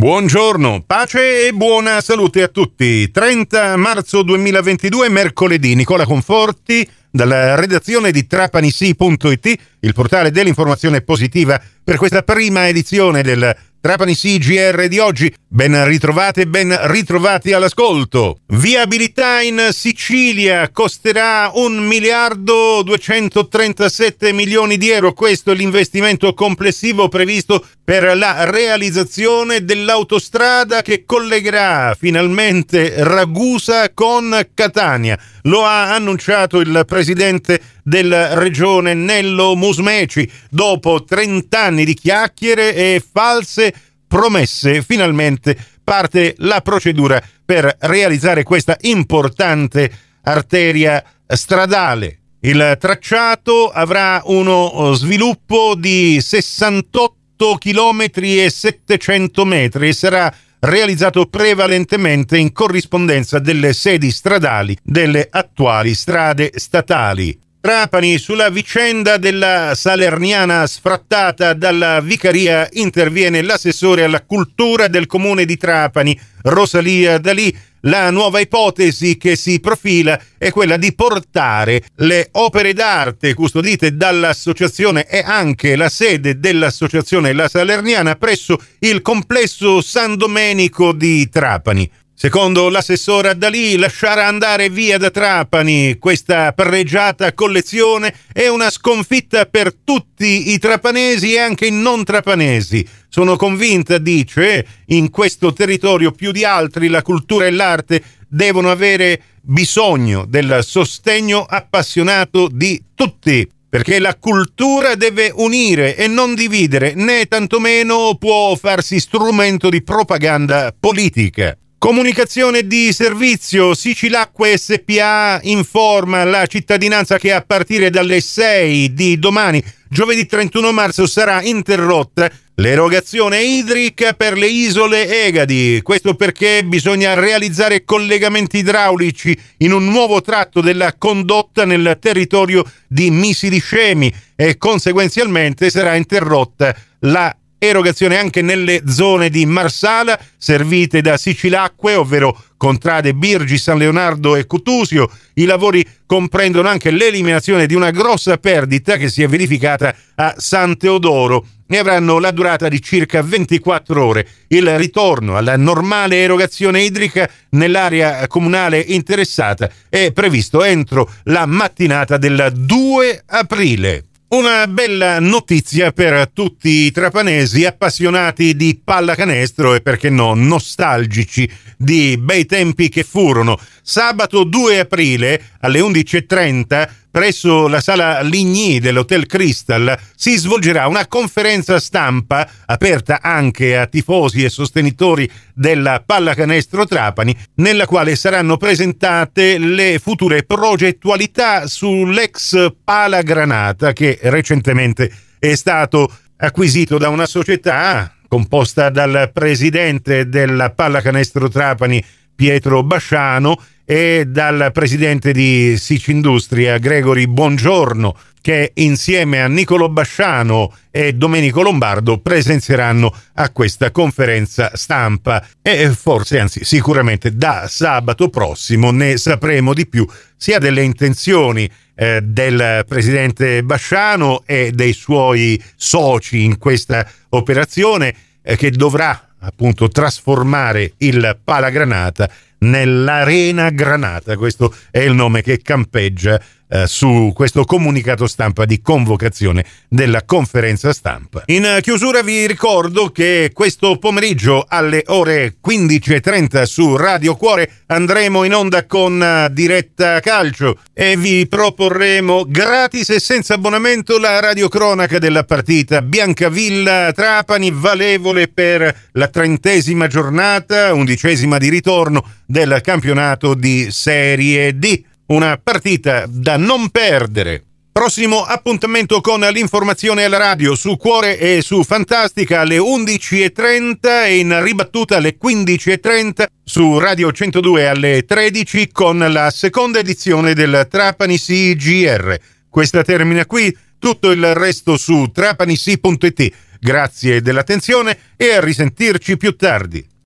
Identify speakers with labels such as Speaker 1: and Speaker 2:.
Speaker 1: Buongiorno, pace e buona salute a tutti. 30 marzo 2022, mercoledì, Nicola Conforti, dalla redazione di trapanisi.it, il portale dell'informazione positiva per questa prima edizione del Trapani CGR di oggi. Ben ritrovate e ben ritrovati all'ascolto. Viabilità in Sicilia costerà 1 miliardo 237 milioni di euro. Questo è l'investimento complessivo previsto per la realizzazione dell'autostrada che collegherà finalmente Ragusa con Catania. Lo ha annunciato il presidente della regione Nello Musmeci. Dopo 30 anni di chiacchiere e false promesse, finalmente parte la procedura per realizzare questa importante arteria stradale. Il tracciato avrà uno sviluppo di 68 km e 700 metri e sarà realizzato prevalentemente in corrispondenza delle sedi stradali delle attuali strade statali. Trapani sulla vicenda della Salerniana sfrattata dalla vicaria interviene l'assessore alla cultura del comune di Trapani, Rosalia Dalì. La nuova ipotesi che si profila è quella di portare le opere d'arte custodite dall'associazione e anche la sede dell'associazione La Salerniana presso il complesso San Domenico di Trapani. Secondo l'assessora Dalì, lasciare andare via da Trapani questa pregiata collezione è una sconfitta per tutti i trapanesi e anche i non trapanesi. Sono convinta, dice, in questo territorio più di altri la cultura e l'arte devono avere bisogno del sostegno appassionato di tutti perché la cultura deve unire e non dividere, né tantomeno può farsi strumento di propaganda politica. Comunicazione di servizio Sicilacque SPA informa la cittadinanza che a partire dalle 6 di domani, giovedì 31 marzo, sarà interrotta l'erogazione idrica per le isole Egadi. Questo perché bisogna realizzare collegamenti idraulici in un nuovo tratto della condotta nel territorio di Misi Scemi e conseguenzialmente sarà interrotta la erogazione anche nelle zone di Marsala servite da Sicilacque, ovvero Contrade Birgi, San Leonardo e Cutusio. I lavori comprendono anche l'eliminazione di una grossa perdita che si è verificata a San Teodoro e avranno la durata di circa 24 ore. Il ritorno alla normale erogazione idrica nell'area comunale interessata è previsto entro la mattinata del 2 aprile. Una bella notizia per tutti i trapanesi appassionati di pallacanestro e perché no, nostalgici di bei tempi che furono. Sabato 2 aprile alle 11.30 presso la sala Ligny dell'Hotel Crystal si svolgerà una conferenza stampa aperta anche a tifosi e sostenitori della pallacanestro Trapani, nella quale saranno presentate le future progettualità sull'ex Pala Granata che recentemente è stato acquisito da una società composta dal presidente della pallacanestro Trapani Pietro Basciano e dal presidente di Sicindustria Gregory Buongiorno che insieme a Nicolo Basciano e Domenico Lombardo presenzieranno a questa conferenza stampa. E forse, anzi sicuramente da sabato prossimo ne sapremo di più sia delle intenzioni eh, del presidente Basciano e dei suoi soci in questa operazione eh, che dovrà appunto trasformare il Palagranata nell'Arena Granata. Questo è il nome che campeggia eh, su questo comunicato stampa di convocazione della conferenza stampa. In chiusura vi ricordo che questo pomeriggio alle ore 15.30 su Radio Cuore andremo in onda con eh, diretta calcio e vi proporremo gratis e senza abbonamento la radiocronaca della partita Biancavilla Trapani valevole per la trentesima giornata, undicesima di ritorno del campionato di Serie D una partita da non perdere. Prossimo appuntamento con l'informazione alla radio su Cuore e su Fantastica alle 11.30 e in ribattuta alle 15.30 su Radio 102 alle 13 con la seconda edizione del Trapani CGR. Questa termina qui, tutto il resto su trapanisi.it. Grazie dell'attenzione e a risentirci più tardi.